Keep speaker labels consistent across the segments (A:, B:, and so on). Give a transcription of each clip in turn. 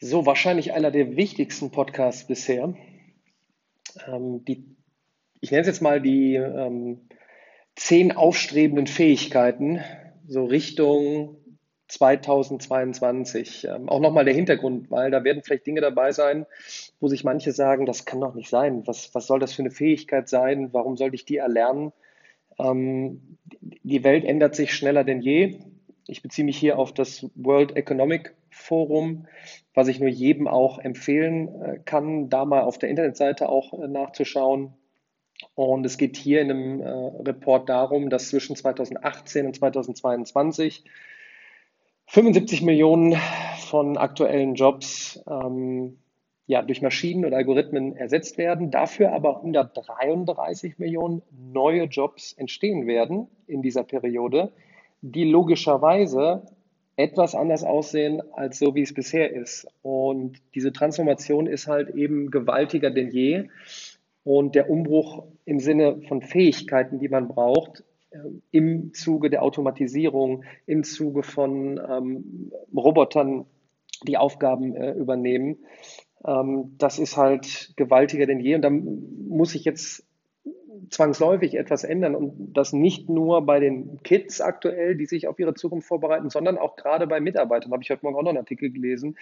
A: So, wahrscheinlich einer der wichtigsten Podcasts bisher. Ähm, die, ich nenne es jetzt mal die ähm, zehn aufstrebenden Fähigkeiten, so Richtung 2022. Ähm, auch nochmal der Hintergrund, weil da werden vielleicht Dinge dabei sein, wo sich manche sagen, das kann doch nicht sein. Was, was soll das für eine Fähigkeit sein? Warum sollte ich die erlernen? Ähm, die Welt ändert sich schneller denn je. Ich beziehe mich hier auf das World Economic Forum, was ich nur jedem auch empfehlen äh, kann, da mal auf der Internetseite auch äh, nachzuschauen. Und es geht hier in einem äh, Report darum, dass zwischen 2018 und 2022 75 Millionen von aktuellen Jobs ähm, ja, durch Maschinen und Algorithmen ersetzt werden, dafür aber 133 Millionen neue Jobs entstehen werden in dieser Periode, die logischerweise etwas anders aussehen als so, wie es bisher ist. Und diese Transformation ist halt eben gewaltiger denn je. Und der Umbruch im Sinne von Fähigkeiten, die man braucht, äh, im Zuge der Automatisierung, im Zuge von ähm, Robotern, die Aufgaben äh, übernehmen, ähm, das ist halt gewaltiger denn je. Und da muss ich jetzt zwangsläufig etwas ändern und das nicht nur bei den Kids aktuell, die sich auf ihre Zukunft vorbereiten, sondern auch gerade bei Mitarbeitern. Da habe ich heute Morgen auch noch einen Artikel gelesen,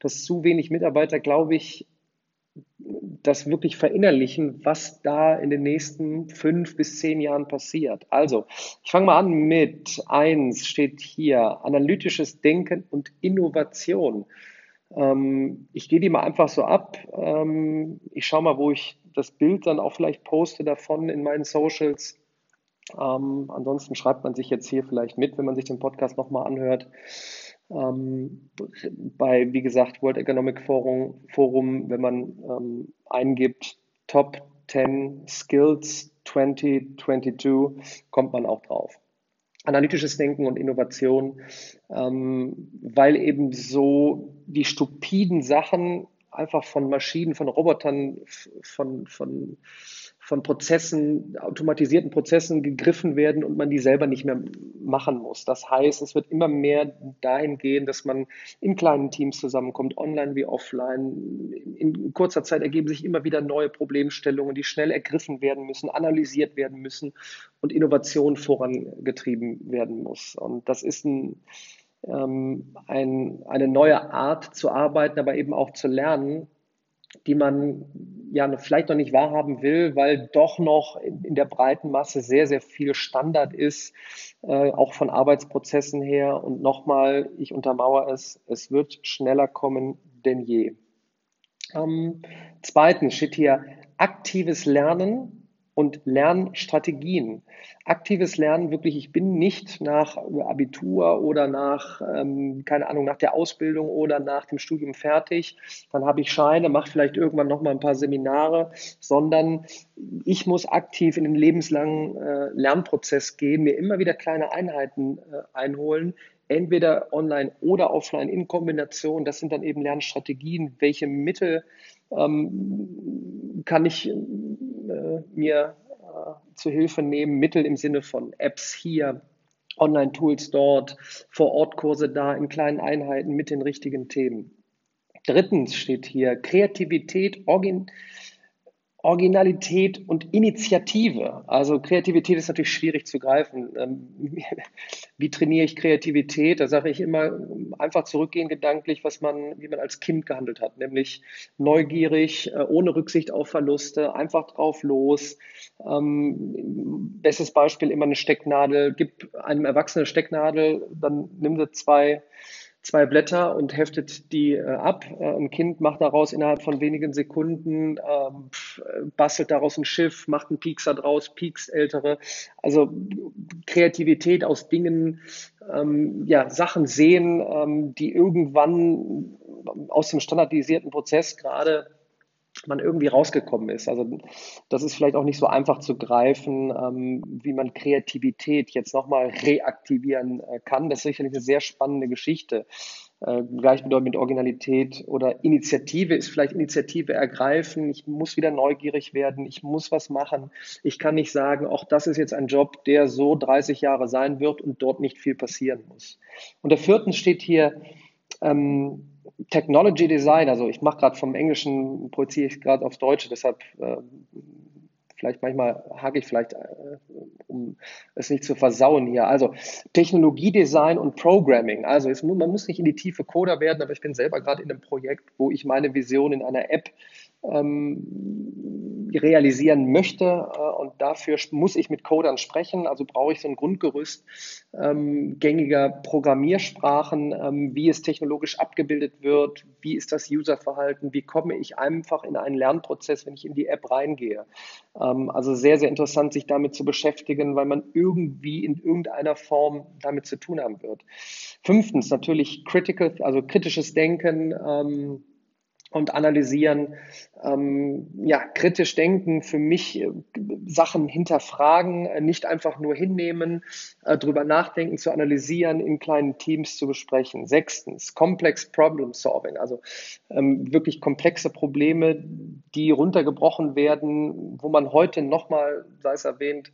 A: dass zu wenig Mitarbeiter, glaube ich, das wirklich verinnerlichen, was da in den nächsten fünf bis zehn Jahren passiert. Also, ich fange mal an mit eins steht hier, analytisches Denken und Innovation. Ähm, ich gehe die mal einfach so ab. Ähm, ich schaue mal, wo ich das Bild dann auch vielleicht poste davon in meinen Socials. Ähm, ansonsten schreibt man sich jetzt hier vielleicht mit, wenn man sich den Podcast nochmal anhört. Ähm, bei, wie gesagt, World Economic Forum, Forum wenn man ähm, eingibt Top 10 Skills 2022, kommt man auch drauf analytisches Denken und Innovation, ähm, weil eben so die stupiden Sachen einfach von Maschinen, von Robotern, von, von, von Prozessen, automatisierten Prozessen gegriffen werden und man die selber nicht mehr machen muss. Das heißt, es wird immer mehr dahin gehen, dass man in kleinen Teams zusammenkommt, online wie offline. In kurzer Zeit ergeben sich immer wieder neue Problemstellungen, die schnell ergriffen werden müssen, analysiert werden müssen und Innovation vorangetrieben werden muss. Und das ist ein, ähm, ein, eine neue Art zu arbeiten, aber eben auch zu lernen, die man ja vielleicht noch nicht wahrhaben will, weil doch noch in der breiten Masse sehr, sehr viel Standard ist, äh, auch von Arbeitsprozessen her. Und nochmal, ich untermauere es, es wird schneller kommen denn je. Ähm, zweitens steht hier aktives Lernen und Lernstrategien. Aktives Lernen wirklich, ich bin nicht nach Abitur oder nach, ähm, keine Ahnung, nach der Ausbildung oder nach dem Studium fertig, dann habe ich Scheine, mache vielleicht irgendwann nochmal ein paar Seminare, sondern ich muss aktiv in den lebenslangen äh, Lernprozess gehen, mir immer wieder kleine Einheiten äh, einholen, entweder online oder offline in Kombination. Das sind dann eben Lernstrategien. Welche Mittel ähm, kann ich äh, mir äh, zu Hilfe nehmen? Mittel im Sinne von Apps hier, Online-Tools dort, Vor-Ort-Kurse da in kleinen Einheiten mit den richtigen Themen. Drittens steht hier Kreativität, Organ Originalität und Initiative. Also Kreativität ist natürlich schwierig zu greifen. Ähm, wie trainiere ich Kreativität? Da sage ich immer einfach zurückgehen gedanklich, was man, wie man als Kind gehandelt hat, nämlich neugierig, äh, ohne Rücksicht auf Verluste, einfach drauf los. Ähm, bestes Beispiel immer eine Stecknadel. Gib einem Erwachsenen eine Stecknadel, dann nimm sie zwei zwei Blätter und heftet die äh, ab. Äh, ein Kind macht daraus innerhalb von wenigen Sekunden, ähm, bastelt daraus ein Schiff, macht einen Piekser draus, piekst ältere. Also Kreativität aus Dingen, ähm, ja, Sachen sehen, ähm, die irgendwann aus dem standardisierten Prozess gerade man irgendwie rausgekommen ist. Also das ist vielleicht auch nicht so einfach zu greifen, ähm, wie man Kreativität jetzt nochmal reaktivieren äh, kann. Das ist sicherlich eine sehr spannende Geschichte. Äh, gleichbedeutend mit Originalität oder Initiative ist vielleicht Initiative ergreifen. Ich muss wieder neugierig werden. Ich muss was machen. Ich kann nicht sagen, auch das ist jetzt ein Job, der so 30 Jahre sein wird und dort nicht viel passieren muss. Und der vierten steht hier, ähm, Technology Design, also ich mache gerade vom Englischen, projiziere ich gerade aufs Deutsche, deshalb äh, vielleicht manchmal hake ich vielleicht, äh, um es nicht zu versauen hier. Also Technologiedesign und Programming. Also es, man muss nicht in die tiefe Coder werden, aber ich bin selber gerade in einem Projekt, wo ich meine Vision in einer App ähm, realisieren möchte. Äh, und dafür muss ich mit Codern sprechen. Also brauche ich so ein Grundgerüst ähm, gängiger Programmiersprachen, ähm, wie es technologisch abgebildet wird, wie ist das Userverhalten, wie komme ich einfach in einen Lernprozess, wenn ich in die App reingehe. Ähm, also sehr, sehr interessant, sich damit zu beschäftigen, weil man irgendwie in irgendeiner Form damit zu tun haben wird. Fünftens natürlich critical, also kritisches Denken. Und analysieren, ähm, ja, kritisch denken, für mich äh, Sachen hinterfragen, äh, nicht einfach nur hinnehmen, äh, drüber nachdenken, zu analysieren, in kleinen Teams zu besprechen. Sechstens, Complex Problem Solving, also ähm, wirklich komplexe Probleme, die runtergebrochen werden, wo man heute nochmal, sei es erwähnt,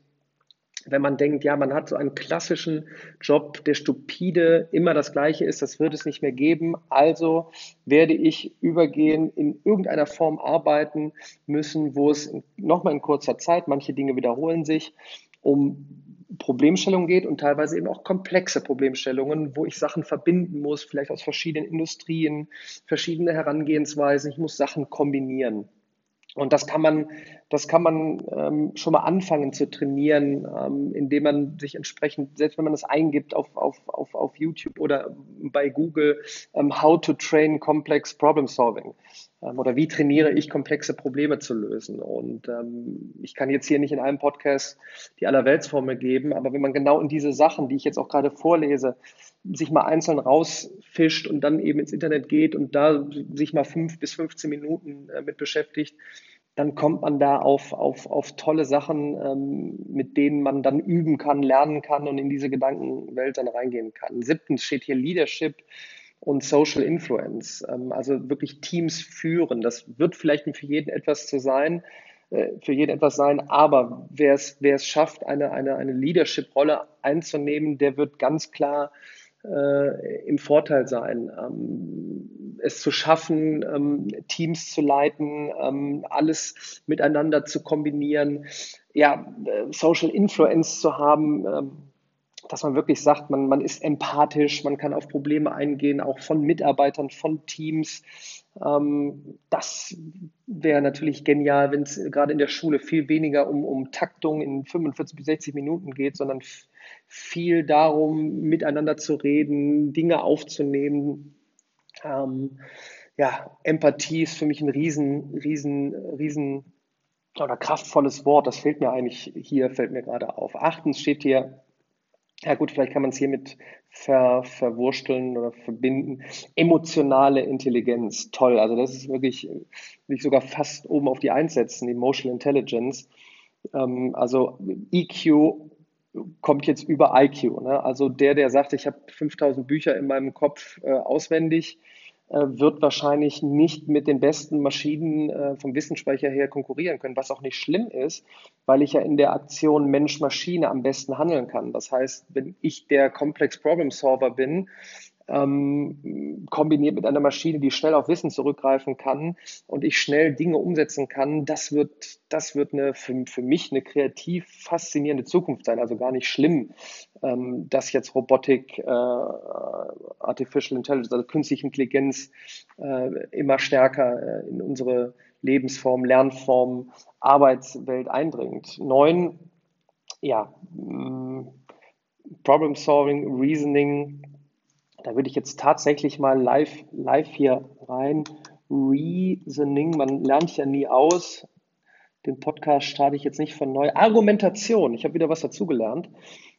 A: wenn man denkt, ja, man hat so einen klassischen Job, der stupide immer das Gleiche ist, das wird es nicht mehr geben. Also werde ich übergehen, in irgendeiner Form arbeiten müssen, wo es nochmal in kurzer Zeit, manche Dinge wiederholen sich, um Problemstellungen geht und teilweise eben auch komplexe Problemstellungen, wo ich Sachen verbinden muss, vielleicht aus verschiedenen Industrien, verschiedene Herangehensweisen. Ich muss Sachen kombinieren. Und das kann man, das kann man ähm, schon mal anfangen zu trainieren, ähm, indem man sich entsprechend, selbst wenn man das eingibt auf, auf, auf, auf YouTube oder bei Google, ähm, How to Train Complex Problem Solving oder wie trainiere ich komplexe Probleme zu lösen. Und ähm, ich kann jetzt hier nicht in einem Podcast die Allerweltsformel geben, aber wenn man genau in diese Sachen, die ich jetzt auch gerade vorlese, sich mal einzeln rausfischt und dann eben ins Internet geht und da sich mal fünf bis 15 Minuten äh, mit beschäftigt, dann kommt man da auf, auf, auf tolle Sachen, ähm, mit denen man dann üben kann, lernen kann und in diese Gedankenwelt dann reingehen kann. Siebtens steht hier Leadership und Social Influence, ähm, also wirklich Teams führen. Das wird vielleicht für jeden etwas zu sein, äh, für jeden etwas sein, aber wer es, wer es schafft, eine, eine, eine Leadership-Rolle einzunehmen, der wird ganz klar äh, im Vorteil sein. Ähm, es zu schaffen, ähm, Teams zu leiten, ähm, alles miteinander zu kombinieren, ja, äh, Social Influence zu haben, ähm, dass man wirklich sagt, man, man ist empathisch, man kann auf Probleme eingehen, auch von Mitarbeitern, von Teams. Ähm, das wäre natürlich genial, wenn es gerade in der Schule viel weniger um, um Taktung in 45 bis 60 Minuten geht, sondern viel darum, miteinander zu reden, Dinge aufzunehmen. Ähm, ja, Empathie ist für mich ein riesen, riesen, riesen oder kraftvolles Wort. Das fehlt mir eigentlich hier, fällt mir gerade auf. Achtens steht hier, ja gut, vielleicht kann man es hiermit ver, verwursteln oder verbinden. Emotionale Intelligenz, toll. Also das ist wirklich, will ich sogar fast oben auf die einsetzen, Emotional Intelligence. Ähm, also EQ kommt jetzt über IQ. Ne? Also der, der sagt, ich habe 5000 Bücher in meinem Kopf äh, auswendig, wird wahrscheinlich nicht mit den besten Maschinen äh, vom Wissensspeicher her konkurrieren können, was auch nicht schlimm ist, weil ich ja in der Aktion Mensch-Maschine am besten handeln kann. Das heißt, wenn ich der Complex Problem Solver bin, ähm, kombiniert mit einer Maschine, die schnell auf Wissen zurückgreifen kann und ich schnell Dinge umsetzen kann, das wird, das wird eine, für, für mich eine kreativ faszinierende Zukunft sein. Also gar nicht schlimm, ähm, dass jetzt Robotik, äh, Artificial Intelligence, also künstliche Intelligenz äh, immer stärker äh, in unsere Lebensform, Lernform, Arbeitswelt eindringt. Neun, ja, mm, Problem Solving, Reasoning, da würde ich jetzt tatsächlich mal live, live hier rein. Reasoning, man lernt ja nie aus. Den Podcast starte ich jetzt nicht von neu. Argumentation, ich habe wieder was dazugelernt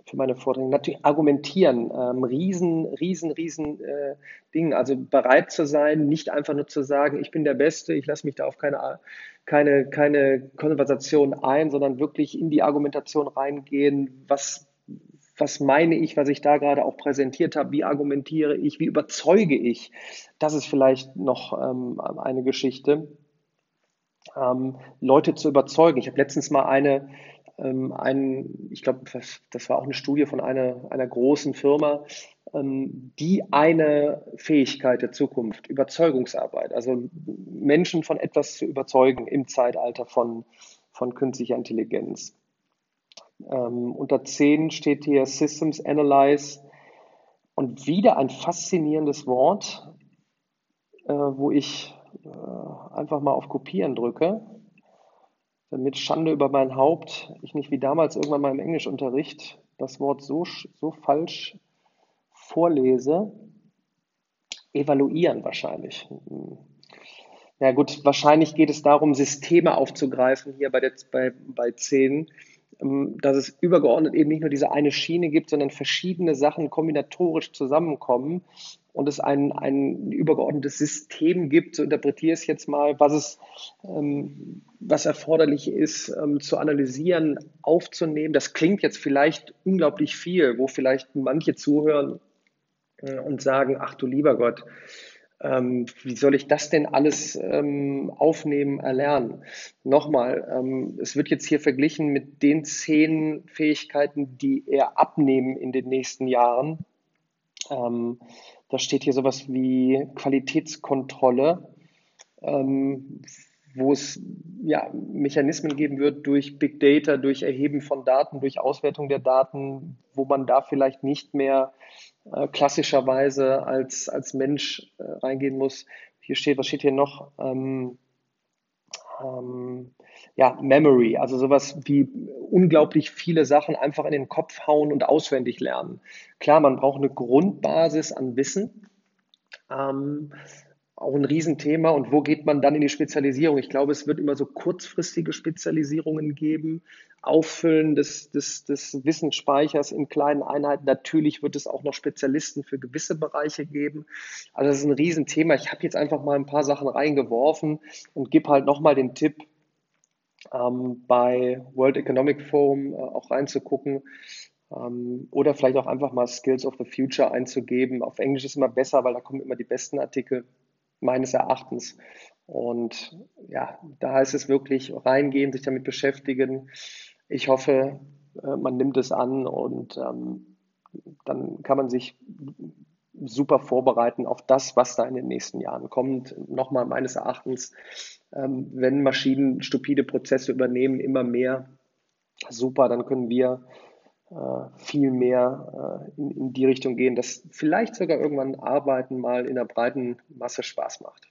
A: für meine Vorträge. Natürlich argumentieren, ähm, riesen, riesen, riesen äh, Ding. Also bereit zu sein, nicht einfach nur zu sagen, ich bin der Beste, ich lasse mich da auf keine, keine, keine Konversation ein, sondern wirklich in die Argumentation reingehen. Was was meine ich, was ich da gerade auch präsentiert habe, wie argumentiere ich, wie überzeuge ich. Das ist vielleicht noch ähm, eine Geschichte, ähm, Leute zu überzeugen. Ich habe letztens mal eine, ähm, einen, ich glaube, das, war auch eine Studie von einer, einer großen Firma, ähm, die eine Fähigkeit der Zukunft, Überzeugungsarbeit, also Menschen von etwas zu überzeugen im Zeitalter von, von künstlicher Intelligenz. Ähm, unter 10 steht hier Systems Analyze und wieder ein faszinierendes Wort, äh, wo ich äh, einfach mal auf Kopieren drücke, damit Schande über mein Haupt ich nicht wie damals irgendwann mal im Englischunterricht das Wort so, so falsch vorlese. Evaluieren wahrscheinlich. Ja gut, wahrscheinlich geht es darum, Systeme aufzugreifen hier bei, der, bei, bei 10, ähm, dass es übergeordnet eben nicht nur diese eine Schiene gibt, sondern verschiedene Sachen kombinatorisch zusammenkommen und es ein, ein übergeordnetes System gibt, so interpretiere ich es jetzt mal, was es, ähm, was erforderlich ist, ähm, zu analysieren, aufzunehmen. Das klingt jetzt vielleicht unglaublich viel, wo vielleicht manche zuhören äh, und sagen, ach du lieber Gott, ähm, wie soll ich das denn alles ähm, aufnehmen, erlernen? Nochmal, ähm, es wird jetzt hier verglichen mit den zehn Fähigkeiten, die eher abnehmen in den nächsten Jahren. Ähm, da steht hier sowas wie Qualitätskontrolle, ähm, wo es ja, Mechanismen geben wird durch Big Data, durch Erheben von Daten, durch Auswertung der Daten, wo man da vielleicht nicht mehr äh, klassischerweise als, als Mensch äh, reingehen muss. Hier steht, was steht hier noch? Ähm, ähm, ja, Memory, also sowas wie unglaublich viele Sachen einfach in den Kopf hauen und auswendig lernen. Klar, man braucht eine Grundbasis an Wissen. Ähm, auch ein Riesenthema. Und wo geht man dann in die Spezialisierung? Ich glaube, es wird immer so kurzfristige Spezialisierungen geben, Auffüllen des, des, des Wissensspeichers in kleinen Einheiten. Natürlich wird es auch noch Spezialisten für gewisse Bereiche geben. Also das ist ein Riesenthema. Ich habe jetzt einfach mal ein paar Sachen reingeworfen und gebe halt nochmal den Tipp, ähm, bei World Economic Forum äh, auch reinzugucken ähm, oder vielleicht auch einfach mal Skills of the Future einzugeben. Auf Englisch ist immer besser, weil da kommen immer die besten Artikel meines Erachtens. Und ja, da heißt es wirklich reingehen, sich damit beschäftigen. Ich hoffe, äh, man nimmt es an und ähm, dann kann man sich super vorbereiten auf das, was da in den nächsten Jahren kommt. Nochmal meines Erachtens, ähm, wenn Maschinen stupide Prozesse übernehmen, immer mehr, super, dann können wir viel mehr äh, in die Richtung gehen, dass vielleicht sogar irgendwann Arbeiten mal in der breiten Masse Spaß macht.